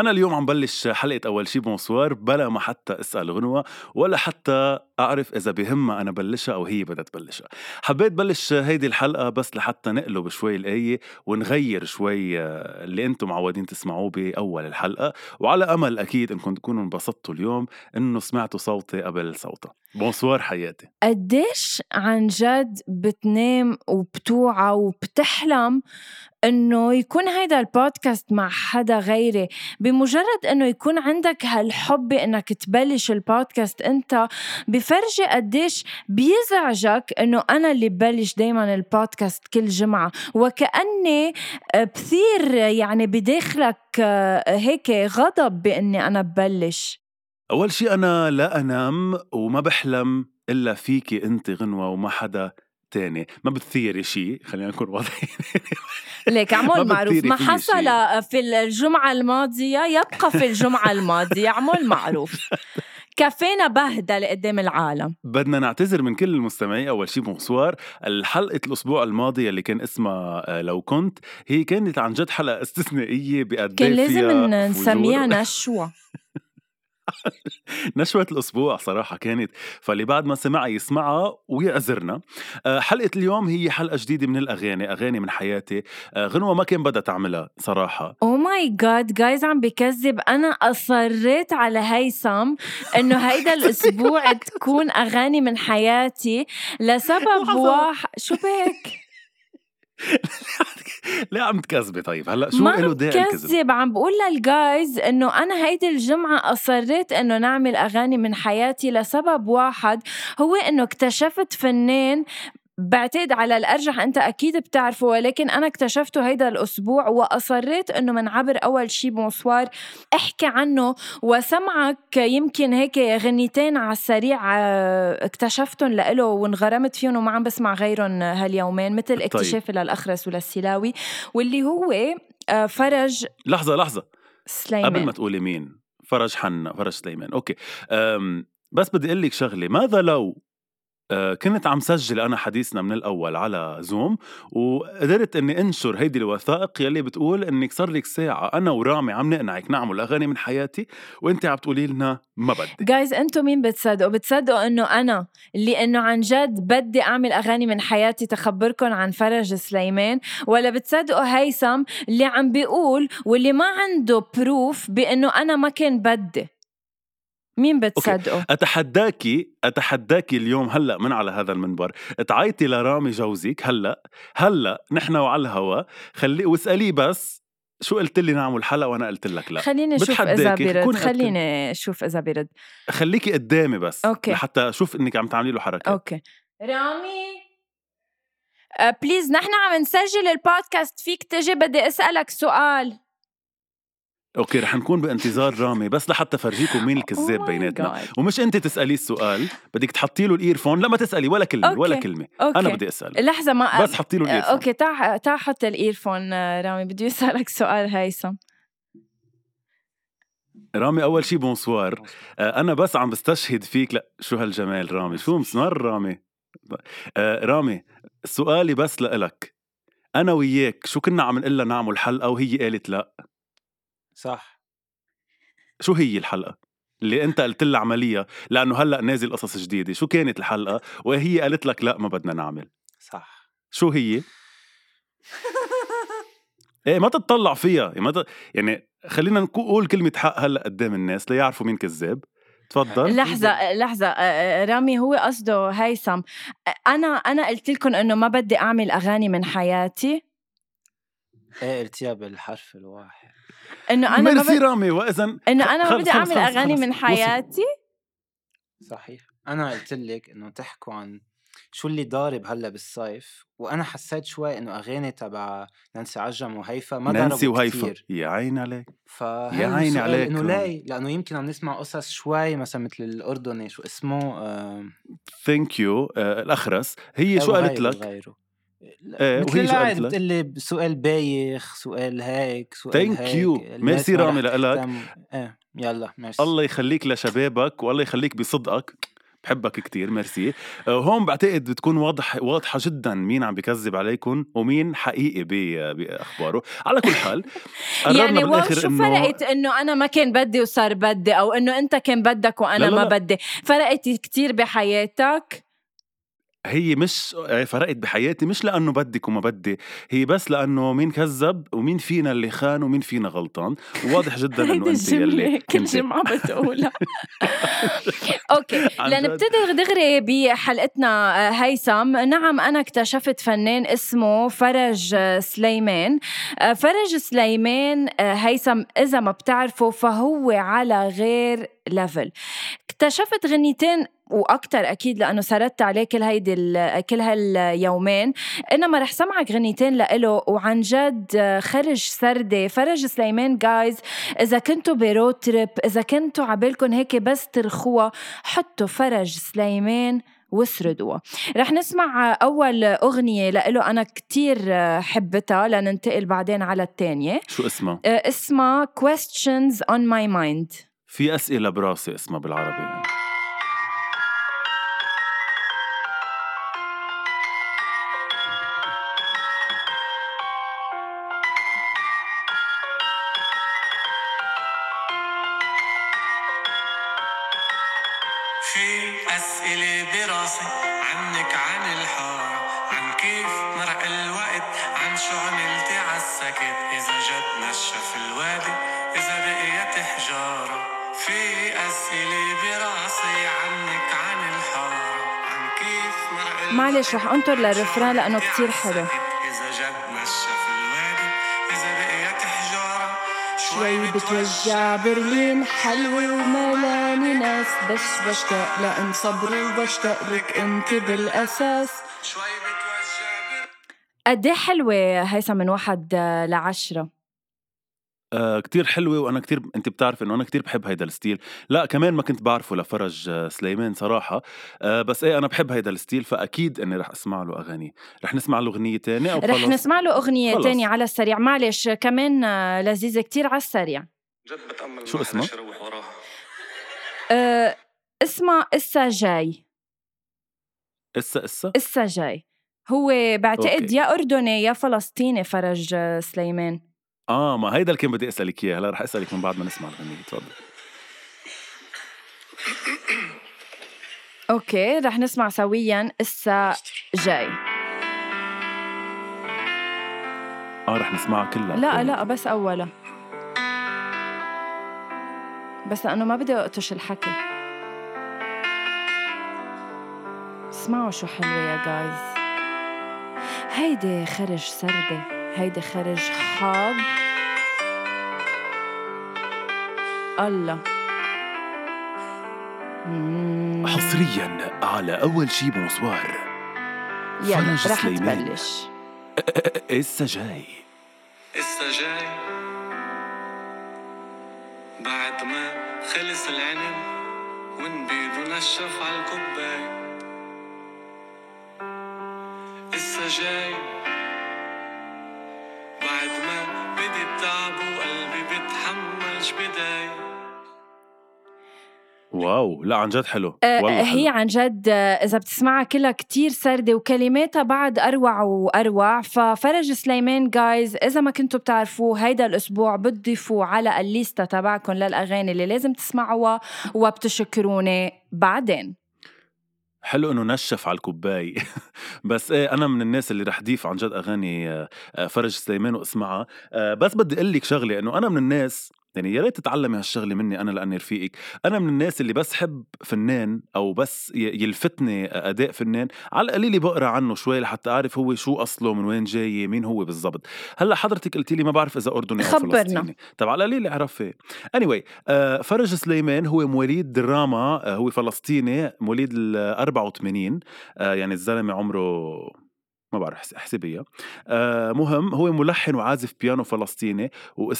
أنا اليوم عم بلش حلقة أول شي bonsoir بلا ما حتى أسأل غنوة ولا حتى أعرف إذا بهمها أنا بلشها أو هي بدها تبلشها. حبيت بلش هيدي الحلقة بس لحتى نقلب شوي الآية ونغير شوي اللي أنتم معودين تسمعوه بأول الحلقة وعلى أمل أكيد إنكم تكونوا انبسطتوا اليوم إنه سمعتوا صوتي قبل صوتها. بونسوار حياتي. قديش عن جد بتنام وبتوعى وبتحلم إنه يكون هيدا البودكاست مع حدا غيري؟ بمجرد إنه يكون عندك هالحب إنك تبلش البودكاست أنت بفرجي قديش بيزعجك إنه أنا اللي ببلش دايما البودكاست كل جمعة؟ وكأني بثير يعني بداخلك هيك غضب بإني أنا ببلش. أول شي أنا لا أنام وما بحلم إلا فيكي أنت غنوة وما حدا تاني. ما بتثيري شيء خلينا نكون واضحين. ليك عمول معروف. ما حصل في الجمعة الماضية يبقى في الجمعة الماضية عمول معروف. كفينا بهدل قدام العالم. بدنا نعتذر من كل المستمعين. أول شيء بونسوار. الحلقة الأسبوع الماضي اللي كان اسمها آه، لو كنت هي كانت عن جد حلقة استثنائية بقد كان لازم نسميها نشوة. نشوة الأسبوع صراحة كانت فاللي بعد ما سمعها يسمعها ويعذرنا. آه، حلقة اليوم هي حلقة جديدة من الأغاني أغاني من حياتي. آه، غنوة ما كان بدها تعملها صراحة. oh my God guys عم بكذب. أنا أصريت على هيثم إنه هيدا الأسبوع تكون أغاني من حياتي لسبب واحد شو بك؟ ليه عم تكذبي. طيب هلأ شو له داعي الكذب؟ عم بقول لل guys إنه أنا هيدي الجمعة أصريت إنه نعمل أغاني من حياتي لسبب واحد هو إنه اكتشفت فنان بعتقد على الأرجح أنت أكيد بتعرفه ولكن أنا اكتشفته هيدا الأسبوع وأصريت أنه من عبر أول شي bonsoir أحكي عنه وسمعك يمكن هيك غنيتين على السريع آه، اكتشفتهم لإله وانغرمت فيهم وما عم بسمع غيرهم هاليومين مثل طيب. اكتشاف طيب. لا الأخرس ولا السيلاوي واللي هو آه، فرج لحظة لحظة سليمان قبل ما تقولي مين فرج حنا فرج سليمان okay بس بدي أقول لك شغلة ماذا لو كنت عم سجل أنا حديثنا من الأول على زوم وقدرت إني أنشر هيدي الوثائق يلي بتقول إنك صار لك ساعة أنا ورامي عم نقنعك نعمل أغاني من حياتي وأنت عم تقولي لنا ما بدي جايز أنتم مين بتصدقوا؟ بتصدقوا إنه أنا اللي إنه عن جد بدي أعمل أغاني من حياتي تخبركم عن فرج سليمان ولا بتصدقوا هيثم اللي عم بيقول واللي ما عنده بروف بإنه أنا ما كان بدي مين بتصدقه؟ اتحداكي اتحداكي اليوم هلأ من على هذا المنبر. تعيطي لرامي جوزك هلأ. هلأ نحن وعلى الهوا. خلي واساليه بس شو قلت لي نعمل حلقه وأنا قلت لك لا. خليني أشوف إذا بيرد خليني أشوف إذا برد خليكي قدامي بس. okay. لحتى أشوف إنك عم تعملي له حركه أوكي. رامي. بليز نحن عم نسجل البودكاست فيك. تجي بدي أسألك سؤال. okay رح نكون بانتظار رامي بس لحتى فرجيكم مين الكذاب oh بيناتنا. ومش أنت تساليه السؤال بدك تحطي له ال earphone لا ما تسألي ولا كلمة okay. ولا كلمة. okay. أنا بدي أسأل. لحظة ما بس حطي له ال earphone. okay تعال تعال حط ال earphone رامي بدي أسألك سؤال هيثم. رامي أول شي bonsoir آه، أنا بس عم بستشهد فيك. لا شو هالجمال رامي؟ شو مسمر رامي؟ آه، رامي سؤالي بس لإلك. أنا وياك شو كنا عم نقول نعمل حلقه وهي قالت لا؟ صح. شو هي الحلقة؟ اللي أنت قلت لها عمليه لأنه هلأ نازل قصص جديدة، شو كانت الحلقة؟ وهي قالت لك لأ ما بدنا نعمل. صح. شو هي؟ إيه ما تتطلع فيها. ما ت... يعني خلينا نقول كلمة حق هلأ قدام الناس ليعرفوا مين كذاب. تفضل. لحظة لحظة. رامي هو قصده هيثم. أنا أنا قلت لكم إنه ما بدي أعمل أغاني من حياتي. إيه قلتيها بالحرف الواحد. إنه أنا ميرسي بد... رامي واذا إنه أنا ما بدي أعمل أغاني من حياتي. صحيح. أنا قلت لك إنه تحكوا عن شو اللي ضارب هلأ بالصيف وأنا حسيت شوي إنه أغاني تبع نانسي عجم وهيفا ما نانسي وهيفا. يا عيني عليك. يا عيني عليك. إنه ليه؟ لأنه يمكن عم نسمع قصص شوي مثلا مثل الأردني شو اسمه thank you آه الأخرس. هي شو قالت لك؟ إيه، مثل وهي شو العادة قالت لك؟ بتقول لي سؤال بايخ سؤال هيك سؤال thank هيك you merci رامي لك إيه يلا ميرسي. الله يخليك لشبابك والله يخليك بصدقك. بحبك كتير ميرسي. آه، هون بعتقد بتكون واضح واضحة جدا مين عم بكذب عليكم ومين حقيقي ب- بأخباره. على كل حال يعني wow بالآخر شو إنه فرقت إنه أنا ما كان بدي وصار بدي أو إنه أنت كان بدك وأنا لا لا ما لا. بدي؟ فرقت كتير بحياتك. هي مش فرقت بحياتي مش لأنه بدك وما بدي هي بس لأنه مين كذب ومين فينا اللي خان ومين فينا غلطان. وواضح جدا هيدي أنت يلي كل جمعة بتقولها. okay. لنبتدي دغري بحلقتنا آه، هيثم. نعم أنا اكتشفت فنان اسمه فرج آه، سليمان. آه، فرج سليمان هيثم إذا ما بتعرفه فهو على غير level اكتشفت غنيتين وأكثر أكيد لأنه سرّدت عليه كل هيدي كل هاليومين. إنما رح سمعك غنيتين لإله وعن جد آه، خرج سردة. فرج سليمان guys إذا كنتوا برود تريب إذا كنتوا عبالكم هيك بس ترخوها حطوا فرج سليمان واسردوها. رح نسمع أول أغنية لإله أنا كتير آه، حبتها لننتقل بعدين على الثانية شو اسمها؟ اسمها Questions on my mind. في أسئلة براسي اسمها بالعربي. حجارة في أسئلة براسي عنك عن الحارة. عن كيف الوقت معلش رح شو للرفران لأنه كتير حلو. إذا جد نشف الوادي إذا بقيت حجارة شوي بتوجع برلين حلوة وملاني ناس. بس بشتاق لأن صبري وبشتاق لك أنت بالأساس. شوي بتوجع قد إيه حلوة هيثم من واحد لعشرة؟ آه كتير حلوة وأنا كتير أنت بتعرف إنه أنا كتير بحب هيدا ال style. لا كمان ما كنت بعرفه لفرج آه، سليمان صراحة. آه بس إيه أنا بحب هيدا ال style فأكيد إني رح أسمع له أغاني. رح نسمع له أغنية تانية أو رح نسمع له أغنية خلص. تانية على السريع. معلش كمان آه، لذيذة كتير على السريع. جد بتأمل شو اسمه؟ شي يروح وراها أه اسمها إسا جاي. إسا إسا؟ إسا جاي. هو بعتقد okay. يا أردني يا فلسطيني فرج آه، سليمان. آه ما هيدا اللي كان بدي أسألك إياه. هلا رح أسألك من بعد ما نسمع الأغنية. تفضل. okay رح نسمع سويا إسا جاي. آه رح نسمعها كلها. لا لا بس أولا. بس لأنه ما بدي أقطش الحكي. اسمعوا شو حلوة يا جايز هيدي خرج سردة هيدي خرج حاب الله. حصريا على أول شي بونسوار يلا رح سليمان. تبلش. إسا جاي إسا جاي بعد ما خلص العنب ونبيد ونشف عالكوباي إسا جاي بداي واو لا عن جد حلو. آه، والله هي حلو. عن جد آه، إذا بتسمعها كلها كتير سردة وكلماتها بعد أروع وأروع. ففرج سليمان جايز إذا ما كنتوا بتعرفوه هيدا الأسبوع بتضيفوا على الليستة تبعكم للأغاني اللي لازم تسمعوها وبتشكروني بعدين. حلو إنه نشف على الكوباي بس إيه أنا من الناس اللي رح ضيف عن جد أغاني آه، آه، فرج سليمان واسمعها. آه، بس بدي أقول لك شغلة إنه أنا من الناس يعني يا ريت تتعلمي هالشغله مني أنا لأني رفيقك. أنا من الناس اللي بس حب فنان أو بس يلفتني أداء فنان على القليل بقرأ عنه شوي لحتى أعرف هو شو أصله من وين جاي مين هو بالضبط. هلأ حضرتك قلتي لي ما بعرف إذا أردني أو خبرنا. فلسطيني. طب على القليل اعرفي anyway آه، فرج سليمان هو مواليد دراما آه، هو فلسطيني مواليد ال 84 آه، يعني الزلمة عمره ما بعرف احس- احسبيها آه، مهم هو ملحن وعازف بيانو فلسطيني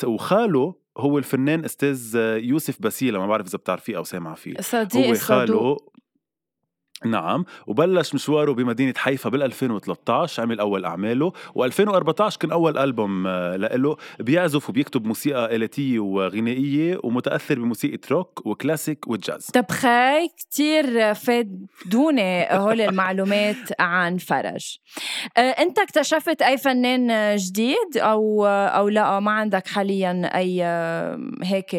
وخاله هو الفنان أستاذ يوسف باسيلا ما بعرف إذا بتعرفيه أو سامعه فيه. صديق هو خاله نعم وبلش مشواره بمدينة حيفا بال 2013 عمل أول أعماله و2014 كان أول ألبوم آه، لإله بيعزف وبيكتب موسيقى آلاتية وغنائية ومتأثر بموسيقى روك وكلاسيك وجاز. طب خي كتير فادوني هول المعلومات عن فرج. آه، أنت اكتشفت أي فنان جديد أو أو لا؟ ما عندك حاليا أي آه، هيك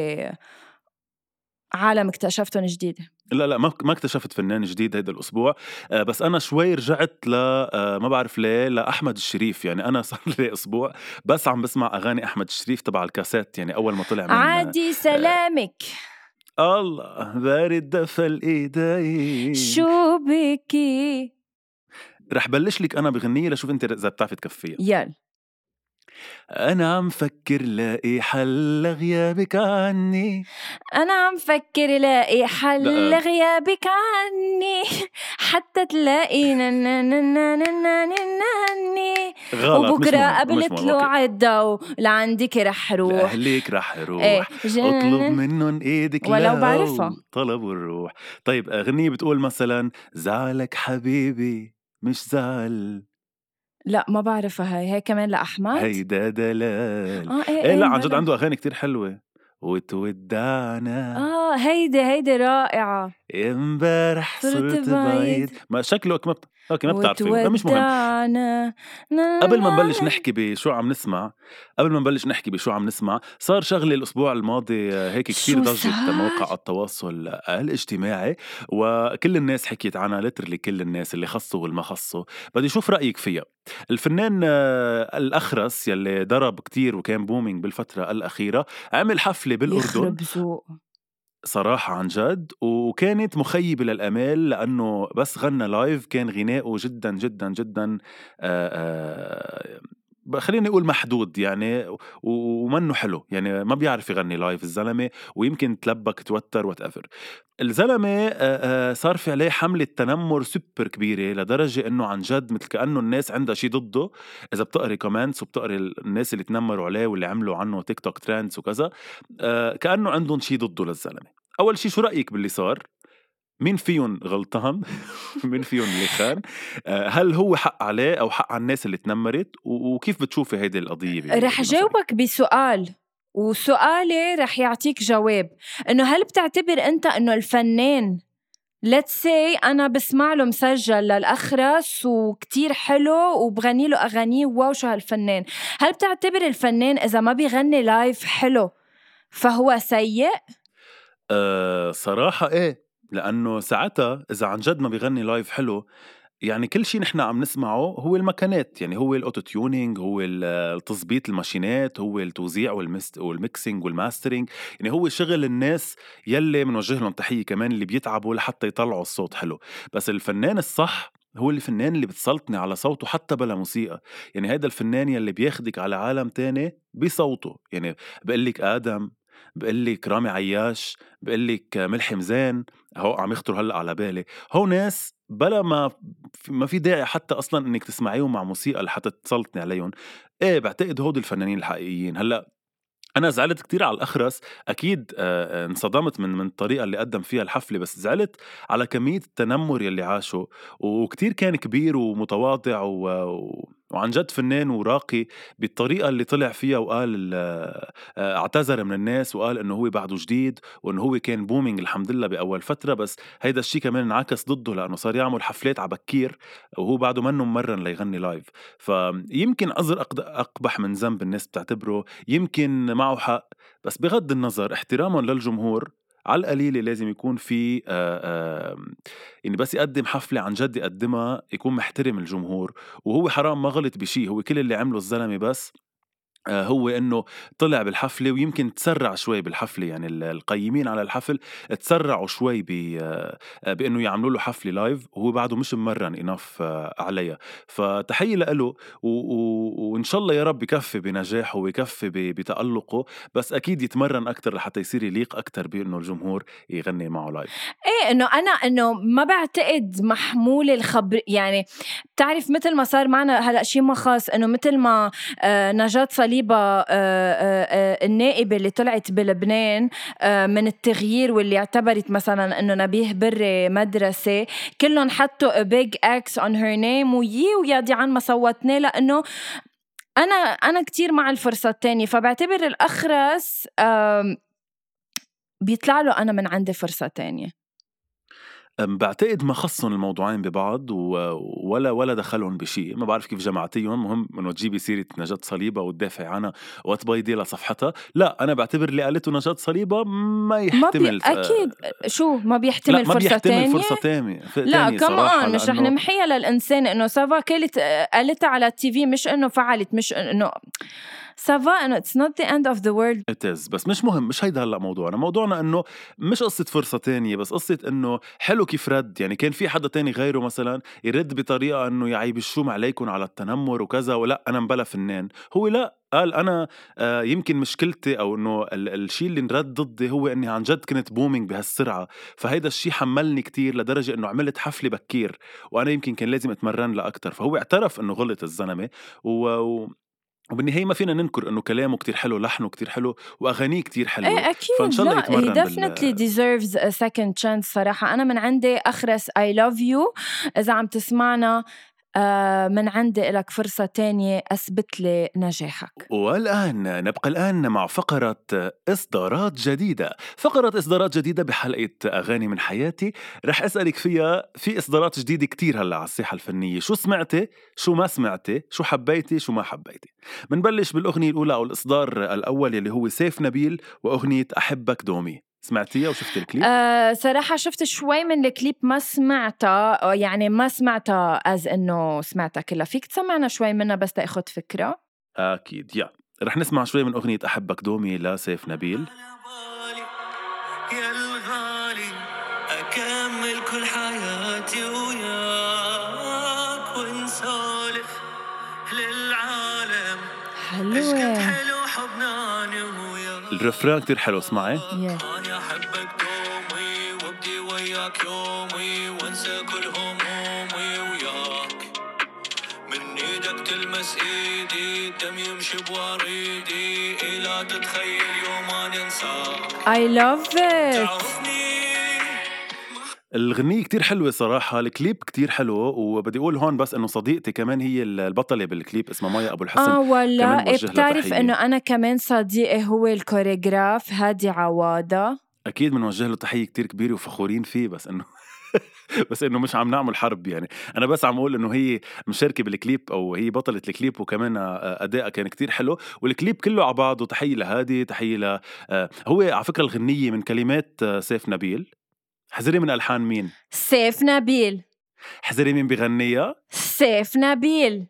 عالم اكتشفتهم جديد؟ لا لا ما ما اكتشفت فنان جديد هيدا الأسبوع. آه، بس أنا شوي رجعت ل آه، ما بعرف ليه لأحمد الشريف. يعني أنا صار لي أسبوع بس عم بسمع أغاني أحمد الشريف تبع الكاسيت يعني أول ما طلع من عادي سلامك. الله بارد دفى الإيدين. شو بكي؟ رح بلش لك أنا بغنية لشوف أنت إذا بتعرفي تكفيها. يلا. أنا عم فكر لاقي حل لغيابك عني. أنا عم فكر لاقي حل. لغيابك عني. حتى تلاقي مش وبكرة قبل طلوع. الضو لعندك رح روح. لأهليك رح روح. إيه أطلب منهم إيدك ولو لو بعرفها. طلبوا الروح. طيب أغنية بتقول مثلا زعلك حبيبي مش زعل. لأ ما بعرفها هاي هي كمان لأحمد؟ هيدا دلال. آه إيه إيه لأ عن جد. عنده أغاني كتير حلوة. وتودعنا. آه هيدي هيدي رائعة. امبارح صرت بعيد. بعيد. ما شكله ما بت... okay ما بتعرفي مش مهم. قبل ما نبلش نحكي بشو عم نسمع قبل ما نبلش نحكي بشو عم نسمع صار شغله الأسبوع الماضي هيك كثير ضجت؟ مواقع التواصل الاجتماعي وكل الناس حكيت عنها literally كل الناس اللي خصوا والما خصوا. بدي أشوف رأيك فيها. الفنان آه، الأخرس يلي ضرب كتير وكان booming بالفترة الأخيرة عمل حفلة بالأردن. يخرب الذوق. صراحة عن جد وكانت مخيبة للأمال لأنه بس غنى live كان غناؤه جدا جدا جدا آه، آه، خليني أقول محدود يعني ومنه حلو يعني ما بيعرف يغني live الزلمة ويمكن تلبك توتر whatever الزلمة آه، صار في عليه حملة تنمر سوبر كبيرة لدرجة إنه عن جد مثل كأنه الناس عندها شيء ضده. إذا بتقري comments وبتقري الناس اللي تنمروا عليه واللي عملوا عنه تيك توك trends وكذا كأنه عندهم شيء ضده للزلمة. أول شيء شو رأيك باللي صار؟ مين فيهم غلطان؟ مين فيهم اللي خان؟ آه، هل هو حق عليه أو حق على الناس اللي تنمرت؟ وكيف بتشوفي هيدي القضية؟ ب- رح؟ جاوبك بسؤال وسؤالي رح يعطيك جواب إنه هل بتعتبر أنت إنه الفنان let's say أنا بسمع له مسجل للأخرس وكتير حلو وبغني له أغانيه واو شو هالفنان هل بتعتبر الفنان إذا ما بيغني لايف حلو فهو سيء أه صراحة إيه لأنه ساعتها إذا عن جد ما بيغني live حلو يعني كل شيء نحن عم نسمعه هو الماكينات يعني هو ال auto-tuning هو تظبيط ال machineات هو التوزيع والمست وال mixing وال mastering يعني هو شغل الناس يلي بنوجه لهم تحية كمان اللي بيتعبوا لحتى يطلعوا الصوت حلو. بس الفنان الصح هو الفنان اللي بتسلطني على صوته حتى بلا موسيقى. يعني هيدا الفنان يلي بياخدك على عالم تاني بصوته. يعني بقول لك آدم بقول لك رامي عياش بقول لك ملحم زين هو عم يخطر هلأ على بالي. هو ناس بلا ما ما في داعي حتى أصلا إنك تسمعيهم مع موسيقى لحتى تسلطني عليهم. إيه بعتقد هود الفنانين الحقيقيين. هلأ أنا زعلت كتير على الأخرس. أكيد آه، آه، انصدمت من من الطريقة اللي قدم فيها الحفلة بس زعلت على كمية التنمر يلي عاشه وكتير كان كبير ومتواضع و... وعن جد فنان وراقي بالطريقة اللي طلع فيها وقال آه، اعتذر من الناس وقال إنه هو بعده جديد وإنه هو كان booming الحمد لله بأول فترة بس هيدا الشيء كمان انعكس ضده لأنه صار يعمل حفلات على بكير وهو بعده منه مرن ليغني live فيمكن عذر أقد- أقبح من ذنب الناس بتعتبره يمكن معه حق بس بغض النظر احتراما للجمهور على القليلة لازم يكون في آه، يعني بس يقدم حفلة عن جد يقدمها يكون محترم الجمهور وهو حرام ما غلط بشيء هو كل اللي عمله الزلمة بس. هو إنه طلع بالحفلة ويمكن تسرع شوي بالحفلة يعني ال- القيمين على الحفل تسرعوا شوي آه، بإنه يعملوا له حفلة لايف وهو بعده مش ممرن انف عليها. فتحية له وإن شاء الله يا رب يكفي بنجاحه ويكفي بتألقه بس أكيد يتمرن أكثر لحتى يصير يليق أكثر بإنه الجمهور يغني معه لايف إيه إنه أنا إنه ما بعتقد محمول الخبر يعني بتعرف مثل ما صار معنا هلأ شيء ما خاص إنه مثل ما آه نجاة صليب صليبة آه، آه، آه، النائبة اللي طلعت بلبنان من التغيير واللي اعتبرت مثلا إنه نبيه بري مدرسة. كلهم حطوا big X on her name ويي ويا ديعان ما صوتنا لأنه أنا أنا كثير مع الفرصة الثانية فبعتبر الأخرس بيطلع له أنا من عندي فرصة تانية. أم بعتقد ما خصهم الموضوعين ببعض ولا ولا دخلهم بشيء. ما بعرف كيف جمعتيهم مهم انه تجيبي سيرة نجاة صليبة وتدافعي عنها. وتبيضي لصفحتها. لا أنا بعتبر اللي قالته نجاة صليبة ما ما يحتمل بي... أكيد. شو ما بيحتمل لا ما فرصة بيحتمل تانية؟ فرصة تانية. لا كمان مش رح نمحيها للإنسان إنه سافا. قالت قالتها على التي في مش إنه فعلت مش إنه سافا انه اتس نوت ذا اند اوف ذا وورلد It is. بس مش مهم مش هيدا هلأ موضوعنا. موضوعنا إنه مش قصة فرصة تانية بس قصة إنه حلو كيف رد. يعني كان في حدا تاني غيره مثلا يرد بطريقة إنه يا عيب الشوم عليكم على التنمر وكذا ولا أنا مبلا فنان. هو لا قال أنا آه يمكن مشكلتي أو إنه ال- الشيء اللي انرد ضدي هو إني عن جد كنت بومينج بهالسرعة. فهيدا الشيء حملني كتير لدرجة إنه عملت حفلة بكير وأنا يمكن كان لازم أتمرن لها أكثر فهو اعترف إنه غلط الزلمة و... وبالنهاية ما فينا ننكر إنه كلامه كتير حلو لحنه كتير حلو وأغانيه كتير حلوة إيه أكيد. فإن شاء الله يتمرن definitely deserves a second chance صراحة. أنا من عندي أخرس I love you. إذا عم تسمعنا من عندي لك فرصة تانية أثبت لي نجاحك. والآن نبقى الآن مع فقرة إصدارات جديدة. فقرة إصدارات جديدة بحلقة أغاني من حياتي. رح أسألك فيها في إصدارات جديدة كتير هلأ على الساحة الفنية. شو سمعتي؟ شو ما سمعتي؟ شو حبيتي؟ شو ما حبيتي؟ منبلش بالأغنية الأولى أو الإصدار الأول يلي هو سيف نبيل وأغنية أحبك دومي. سمعتيها وشفت الكليب؟ أه صراحة شفت شوي من الكليب ما سمعتها أو يعني ما سمعتها as إنه سمعتها كلها فيك تسمعنا شوي منها بس تاخد فكرة؟ أكيد يا. رح نسمع شوي من أغنية أحبك دومي لسيف نبيل. يا الغالي أكمل كل حياتي وياك ونسولف للعالم. حلوة. الرفران كتير حلو اسمعي. Yeah. أنا أحبك دومي وابدي وياك يومي وأنسى كل همومي وياك. من إيدك تلمس إيدي الدم يمشي بوريدي إلا تتخيل يوم أنا أنساك. I love it. الغنية كتير حلوة صراحة الكليب كتير حلو وبدي أقول هون بس إنه صديقتي كمان هي البطلة بالكليب اسمها مايا أبو الحسن آه ولا إيه بتعرف. إنه أنا كمان صديقي هو الكوريغراف هادي عواضة. أكيد بنوجه له تحية كتير كبيرة وفخورين فيه بس إنه بس إنه مش عم نعمل حرب يعني. أنا بس عم أقول إنه هي مشاركة بالكليب أو هي بطلة الكليب وكمان آه، أدائها كان كتير حلو والكليب كله على بعضه تحيه لهادي تحية ل آه، هو على فكرة الغنية من كلمات آه، سيف نبيل حزري من ألحان مين؟ سيف نبيل. حزري مين بغنيها سيف نبيل.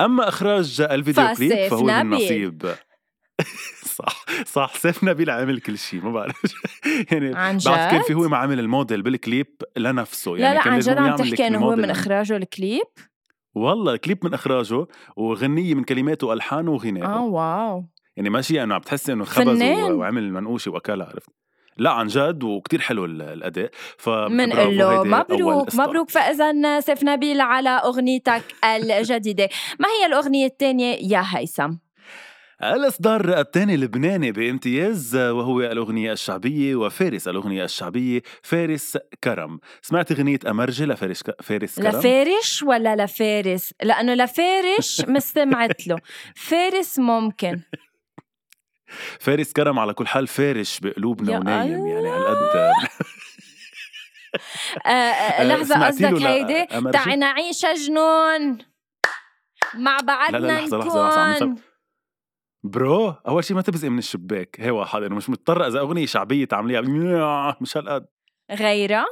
أما إخراج ال video clip فهو من نبيل. نصيب صح صح سيف نبيل عامل كل شيء ما بعرف. يعني عن بعرف جد؟ في هو ما عامل الموديل بالكليب لنفسه. لا يعني لا كان عن لازم جد عم تحكي إنه هو من عن- إخراجه الكليب؟ والله كليب من إخراجه وغنية من كلماته وألحانه وغنائه. آه wow. يعني ماشي انه عم بتحسي إنه خبز وعمل منقوشة وأكلها عرفت؟ لا عن جد وكتير حلو ال- الأداء. ف منقول له مبروك. مبروك فأذا سيف نبيل على أغنيتك الجديدة. ما هي الأغنية الثانية؟ يا هيثم. الإصدار الثاني لبناني بامتياز وهو الأغنية الشعبية وفارس الأغنية الشعبية فارس كرم. سمعت أغنية أمرجة لفارس ك... فارس كرم؟ لفارش ولا لفارس؟ لأنه لفارش مستمعت له. فارس ممكن. فارس كرم على كل حال فارش بقلوبنا ونايم يعني. هالقد آه، آه لحظة سمعتي له قصدك لا- هيدي؟ تعي نعيش جنون. مع بعضنا لا، لحظة، لحظة، لحظة، نكون. برو أول شيء ما تبزقي من الشباك. هي واحد إنه مش مضطرة إذا أغنية شعبية تعمليها. مش هالقد. غيرها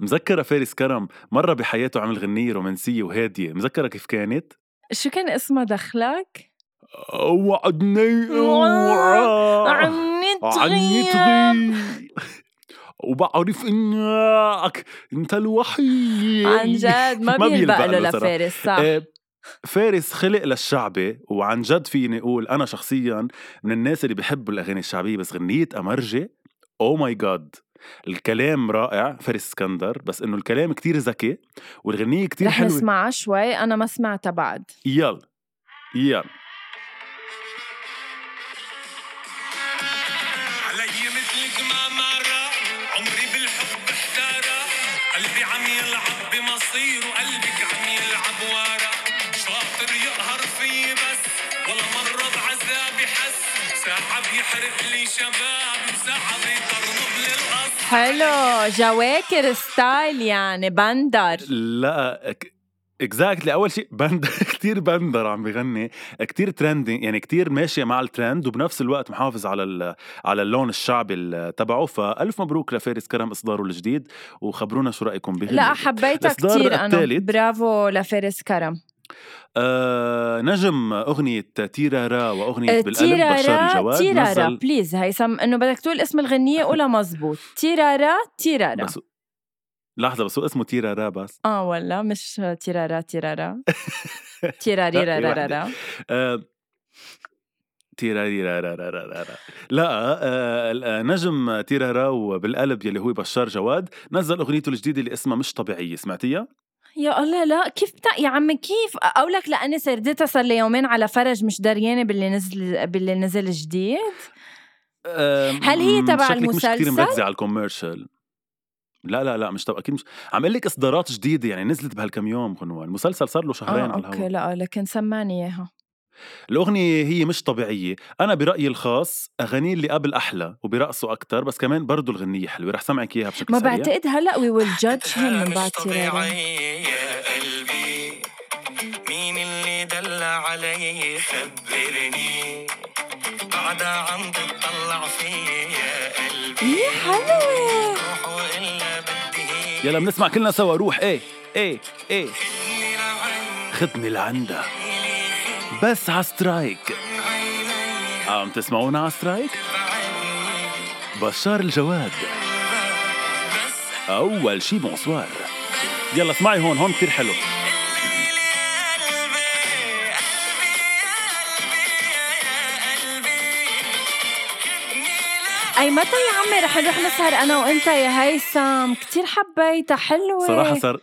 مذكرة فارس كرم مرة بحياته عمل غنية رومانسية وهادية. مذكرة كيف كانت؟ شو كان اسمها دخلك؟ وعدني عني تغيب وبعرف إنك أنت الوحيد. عن جد ما ما بيلبق له. لفارس صح. آه، فارس خلق للشعبي وعن جد فيني أقول أنا شخصيا من الناس اللي بحبوا الأغاني الشعبية بس غنيه أمرجة. أو ماي جاد الكلام رائع فارس اسكندر بس إنه الكلام كتير ذكي والغنية كتير رح حلوة. نسمعها شوي أنا ما سمعتها بعد. يلا. يلا. حلو. جواكر ستايل يعني بندر. لا اكزاكتلي أول شيء بند كثير بندر عم بغني. كثير ترندي يعني كثير ماشية مع الترند وبنفس الوقت محافظ على ال- على اللون الشعبي ال- تبعه. فألف مبروك لفارس كرم إصداره الجديد وخبرونا شو رأيكم بغني لا حبيتها أنا. الثالث. برافو لفارس كرم. آه نجم أغنية تيرارا وأغنية بالقلب بشار الجواد. تيرارا نزل بليز هيثم إنه بدك تقول اسم الغنية قولها مزبوط. تيرارا تيرارا. بس لحظة بس هو اسمه تيرارا بس. آه ولا مش تيرارا تيرارا. تيراريرارارا آه، تيراريرارارارارا. لا آه، آه، نجم تيرارا وبالقلب يلي هو بشار جواد. نزل أغنيته الجديدة اللي اسمها مش طبيعية. سمعتيها؟ يا الله لا كيف بتا... يا عم كيف؟ اقولك لاني سردتها صار لي يومين على فرج مش دريانه باللي نزل باللي نزل جديد. هل هي تبع شكلك مش كثير المسلسل؟ مركزه على الكوميرشال. لا لا لا مش طبعا أكيد مش عم أقول لك إصدارات جديدة يعني نزلت بهالكم يوم غنوه المسلسل صار له شهرين آه على أوكي الهواء لا لكن سمعني إياها. الأغنية هي مش طبيعية. أنا برأيي الخاص أغاني اللي قبل أحلى وبرقصوا أكتر بس كمان برضو الغنية حلوة. رح سمعك إياها بشكل ما سريع. بعتقد هلأ وي ويل جادج هيم من مش بعد تيرارا طبيعي يا قلبي مين اللي دلع علي خبرني بعدها عم تطلع فيي يا قلبي. يا حلوة. روح وإلا بدي. يلا بنسمع كلنا سوا. روح. إيه إيه إيه. خدني لعند خدني لعندها بس عسترايك عيني عم تسمعونا عسترايك بعدني بشار الجواد. أول شي بونسوار. يلا اسمعي هون هون كتير حلو. أي متى يا عمي رح نروح نسهر أنا وأنت يا هيثم؟ كتير حبيتها حلوة. صراحة صار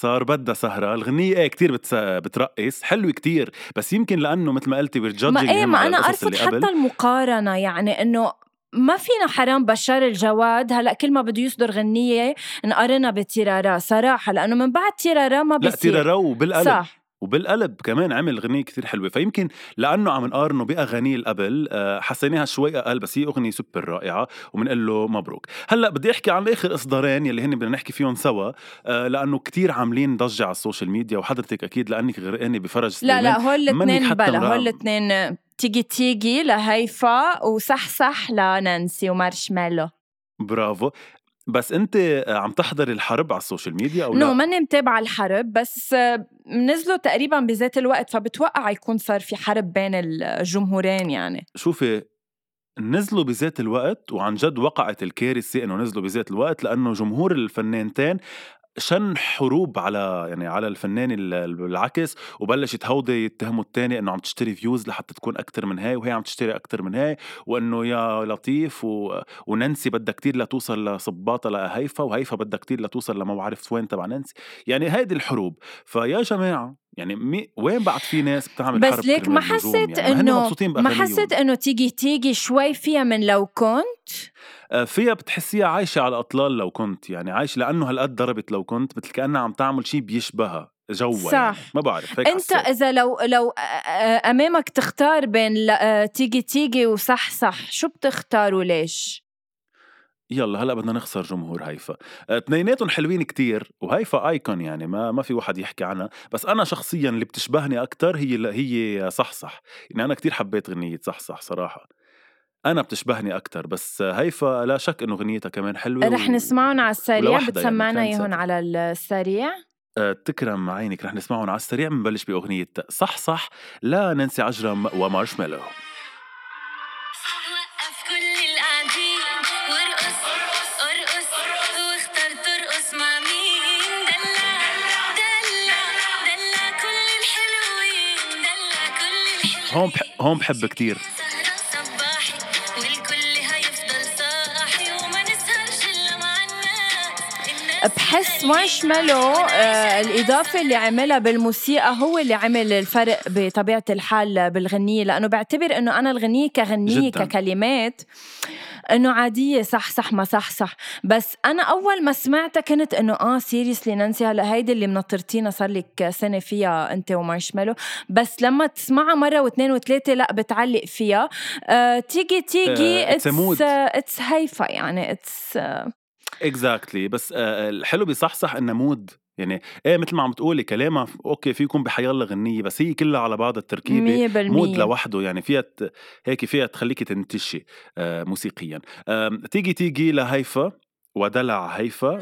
صار بدها سهرة. الغنية إيه كتير بتس... بترقص. حلوة كتير. بس يمكن لأنه مثل ما قلتي ما إيه ما اللي قبل. حتى المقارنة. يعني إنه ما فينا حرام بشار الجواد. هلأ كل ما بده يصدر غنية نقارنها بتيرارا. صراحة لأنه من بعد تيرارا ما لا بيصير. تيرارا وبالقلب صح. وبالقلب كمان عمل غنية كتير حلوة. فيمكن لأنه عم نقارنه بأغانيه اللي قبل آه، حسيناها شوي أقل بس هي أغنية سوبر رائعة وبنقول له مبروك. هلأ بدي أحكي عن آخر إصدارين يلي هن بدنا نحكي فيهم سوا آه، لأنه كتير عاملين ضجة على ال social media وحضرتك أكيد لأنك غرقانة بفرج لا لا هول الاثنين بلا هول الاثنين تيجي تيجي لهيفا وصحصح لنانسي ومارشميلو. برافو. بس آه، عم تحضر الحرب على ال social media أو لا؟ ماني متابعة الحرب بس نزلوا تقريبا بذات الوقت فبتوقع يكون صار في حرب بين الجمهورين يعني شوفي نزلوا بذات الوقت وعن جد وقعت الكارثة إنه نزلوا بذات الوقت لأنه جمهور الفنانتين شن حروب على يعني على الفنان ال- بالعكس وبلشت هودي يتهموا التاني إنه عم تشتري views لحتى تكون أكثر من هاي وهي عم تشتري أكثر من هاي وإنه يا لطيف و... ونانسي بدها كتير لتوصل لصباطه لهيفا وهيفا بدها كتير لتوصل لما بعرف وين تبع نانسي. يعني هيدي الحروب. فيا جماعة يعني مي... وين بعد في ناس بتعمل حرب بس ليك كرمال ما حسيت يعني انه ما. حسيت إنه تيجي تيجي شوي فيها من لو كنت آه، فيها بتحسيها عايشة على أطلال لو كنت يعني عايشة لأنه هالقد ضربت لو كنت مثل كأنها عم تعمل شيء بيشبهها جوا صح. يعني. ما بعرف هيك أنت حسيت. إذا لو لو آه، آه، أمامك تختار بين تيجي تيجي وصحصح شو بتختار وليش يلا هلأ بدنا نخسر جمهور هيفا. اثنيناتهم حلوين كتير وهيفا ايكون يعني ما ما في واحد يحكي عنها. بس أنا شخصيا اللي بتشبهني أكثر هي هي صحصح. يعني أنا كتير حبيت غنية صحصح صراحة. أنا بتشبهني أكثر بس هيفا لا شك إنه غنيتها كمان حلوة رح و- نسمعهم على السريع. ولوحدها بتسمعنا يعني، إياهم. على السريع؟ آه، تكرم عينك رح نسمعهم على السريع. بنبلش بأغنية صح صح لنانسي عجرم ومارشميلو. هون بح... هون بحب الناس بحس مارشميلو آه الإضافة اللي عملها بالموسيقى هو اللي عمل الفرق بطبيعة الحال بالغنية لأنه بعتبر إنه أنا الغنية كغنية جداً. ككلمات إنه عادية صح صح ما صح صح. بس أنا أول ما سمعتها كنت إنه آه سيريسلي نانسي هلأ هيدي اللي منطرتينا صار لك سنة فيها أنت ومارشميلو بس لما تسمعها مرة واثنين وثلاثة لأ بتعلق فيها. آه تيجي تيجي mood. it's هيفا يعني it's exactly بس آه، الحلو بصحصح إنه mood يعني إيه مثل ما عم تقولي كلامها okay في يكون بحيالله غنية بس هي كلها على بعض التركيبة 100% mood لوحده يعني فيها ت- هيك فيها تخليك تنتشي آه، موسيقيا. آم، تيجي تيجي لهيفا ودلع هيفا.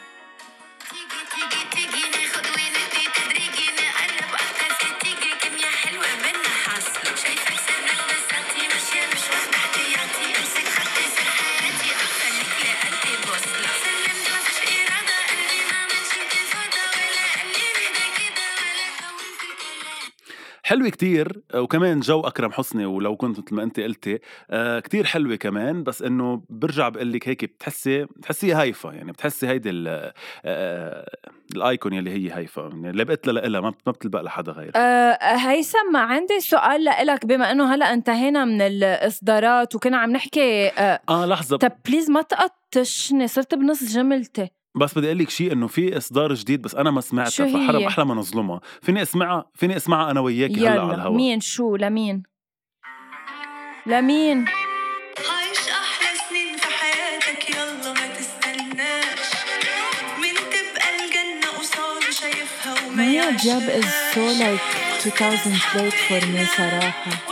حلوة كتير آه، وكمان جو أكرم حسني ولو كنت مثل ما أنت قلتي آه، كتير حلوة كمان بس إنه برجع بقول لك هيك بتحسي بتحسي هيفا يعني بتحسي هيدي ال- آه، ال icon يلي هي هيفا يعني اللي بقت لها ما ما بتلبق لحدا غير أه هيثم عندي سؤال لإلك بما إنه هلأ انتهينا من الإصدارات وكنا عم نحكي أه آه لحظة. طب please ما تقطشني صرت بنص جملتي. بس بدي أقول لك شيء إنه في إصدار جديد بس أنا ما سمعتها هي؟ فحرام أحلى ما نظلمها فيني أسمعها فيني أسمعها أنا وياكي هلأ على يلا الهواء مين؟ شو؟ لمين؟ لمين؟ عايش أحلى سنين في حياتك يلا ما تستناش. من تبقى الجنة قصاد شايفها وما يعيشهاش جاب is so like 2000 late for me صراحة.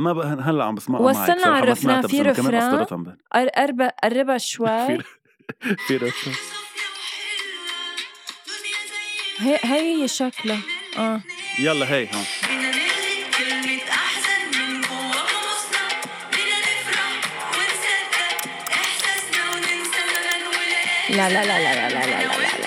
ما بقى هلأ عم بسمعها وصلنا على الرفران. في رفران؟ اصدرتها امبارح. قر- قرب قربها شوي في رفران. هي هي هي شكلها آه يلا هي هون لا لا لا لا لا لا لا لا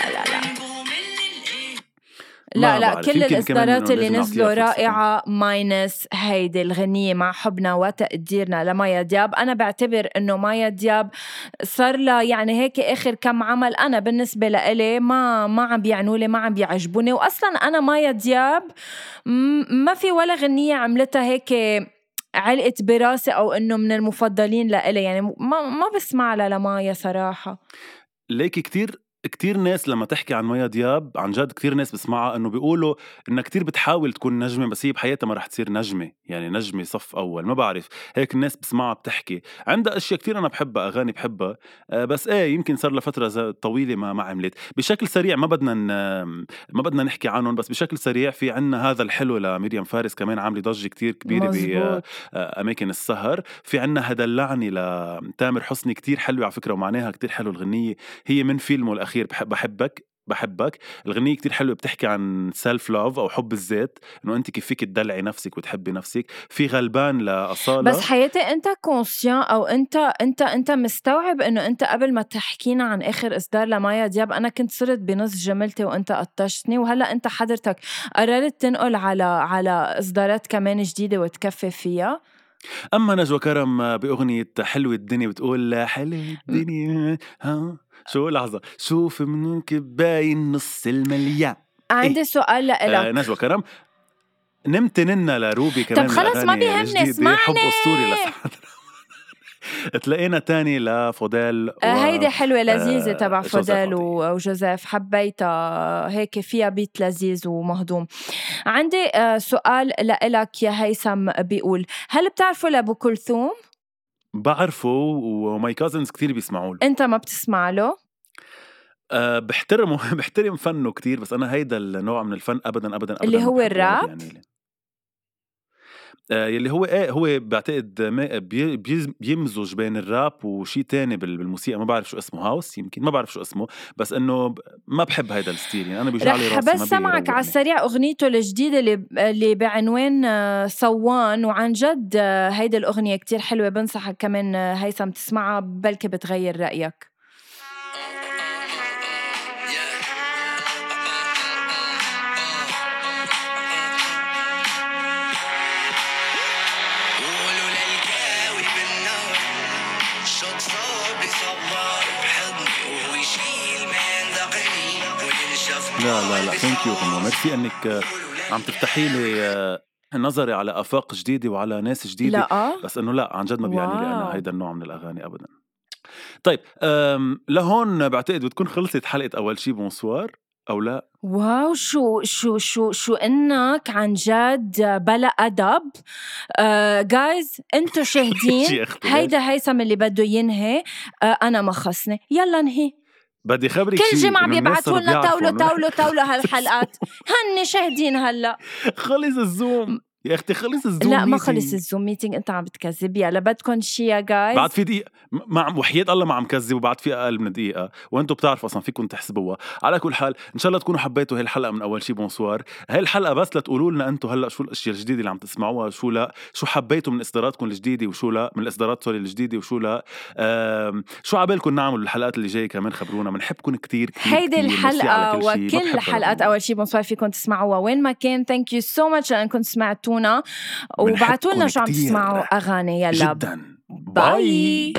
لا لا. كل الإصدارات اللي نزلوا. رائعة ماينس هيدي الغنية مع حبنا وتقديرنا لمايا دياب أنا بعتبر إنه مايا دياب صار لها يعني هيك آخر كم عمل أنا بالنسبة لإلي ما ما عم بيعنوا لي ما عم بيعجبوني واصلا أنا مايا دياب ما في ولا غنية عملتها هيك علقت براسي أو إنه من المفضلين لإلي يعني ما ما بسمع لها لمايا صراحة ليكي كتير كتير ناس لما تحكي عن مايا دياب عن جد كتير ناس بسمعها إنه بيقولوا إنها كتير بتحاول تكون نجمة بس هي بحياتها ما رح تصير نجمة يعني نجمة صف أول ما بعرف هيك الناس بسمعها بتحكي. عندها أشياء كتير أنا بحبها أغاني بحبها آه، بس إيه يمكن صار لها فترة ز- طويلة ما ما عملت. بشكل سريع ما بدنا ما بدنا نحكي عنهم بس بشكل سريع في عنا هذا الحلو لمريم فارس كمان عاملة ضجة كتير كبيرة ب مزبوط. أماكن السهر. في عنا هدلعني لتامر حسني كتير حلوة على فكرة ومعناها كتير حلو الغنية. هي من فيلمه الأخير بحب بحبك بحبك. الغنية كتير حلوة بتحكي عن سيلف لوف أو حب الذات إنه أنت كيف فيك تدلعي نفسك وتحبي نفسك. في غلبان لأصالة. بس حياتي أنت كونسيان أو أنت أنت أنت مستوعب إنه أنت قبل ما تحكينا عن آخر إصدار لمايا دياب أنا كنت صرت بنص جملتي وأنت قطشتني وهلأ أنت حضرتك قررت تنقل على على إصدارات كمان جديدة وتكفي فيها. أما نجوى كرم بأغنية حلوة الدنيا بتقول حلوة الدنيا ها؟ شو لحظة. شوف منك باين نص المليان عندي سؤال آه لإلك. نجوى كرم نمت ننا لروبي كمان خلص ما بيهمني،. اسمعني. حب أسطوري لسعد تلاقينا تاني لفوديل و... آه، هيدي لذيذة آه، تبع فوديل عطية. و- وجوزيف حبيتها هيك فيها بيت لذيذ ومهضوم عندي آه، سؤال لإلك يا هيثم بيقول هل بتعرفوا لأبو كلثوم؟ بعرفه و my cousins كتير بيسمعوا له أنت ما بتسمع له؟ أه بحترمه بحترم فنه كتير بس أنا هيدا النوع من الفن ابدا ابدا ابدا اللي هو ولا الراب؟ آه يلي هو إيه هو بعتقد ما- بي- بيز- بيمزج بين الراب وشي تاني بال- بالموسيقى ما بعرف شو اسمه house يمكن ما بعرف شو اسمه بس إنه ما بحب هيدا ال style يعني أنا بيوجع لي رح راسي بس سمعك على. السريع أغنيته الجديدة اللي اللي بعنوان آه، صوان وعن جد آه، هيدي الأغنية كتير حلوة بنصحك كمان آه، هيثم تسمعها بلكي بتغير رأيك لا لا لا thank you غنوة ميرسي إنك آه، عم تفتحي لي آه، نظري على آفاق جديدة وعلى ناس جديدة. لا بس إنه لا عن جد ما بيعني لي. أنا هيدا النوع من الأغاني ابدا. طيب لهون بعتقد بتكون خلصت حلقة أول شي bonsoir أو لا؟ wow شو شو شو شو إنك عن جد بلا أدب. جايز إنتو شاهدين؟ هيدا هيثم اللي بده ينهي. آه أنا ما خصني. يلا نهي بدي خبرك كل جمعة بيبعتوا صاروا لنا إنه- تولوا تولوا هالحلقات. هن شاهدين هلا. خلص ال Zoom. يا أختي خلص ال Zoom لا ما. خلص ال Zoom meeting أنت عم بتكذب يلا بدكم شي يا جايز بعد في دقيقة م- ما وحياة الله ما عم كذب وبعد في أقل من دقيقة. وأنتم بتعرفوا أصلا فيكم تحسبوها. على كل حال إن شاء الله تكونوا حبيتوا هاي الحلقة من أول شي bonsoir هاي الحلقة بس لتقولوا لنا أنتم هلأ شو الأشياء الجديدة اللي عم تسمعوها شو لا شو حبيتوا من إصداراتكم الجديدة وشو لا من الإصدارات sorry الجديدة وشو لا. شو عبالكم نعمل بالحلقات اللي جاية كمان خبرونا. بنحبكم كتير هيدي. ما وكل حلقات أنا. أول شي bonsoir فيكم تسمعوها وين ما كان. thank you so much لأنكم سمعتونا وبعتوا لنا بنحبكم شو عم. تسمعوا أغاني. يلا جدا. bye.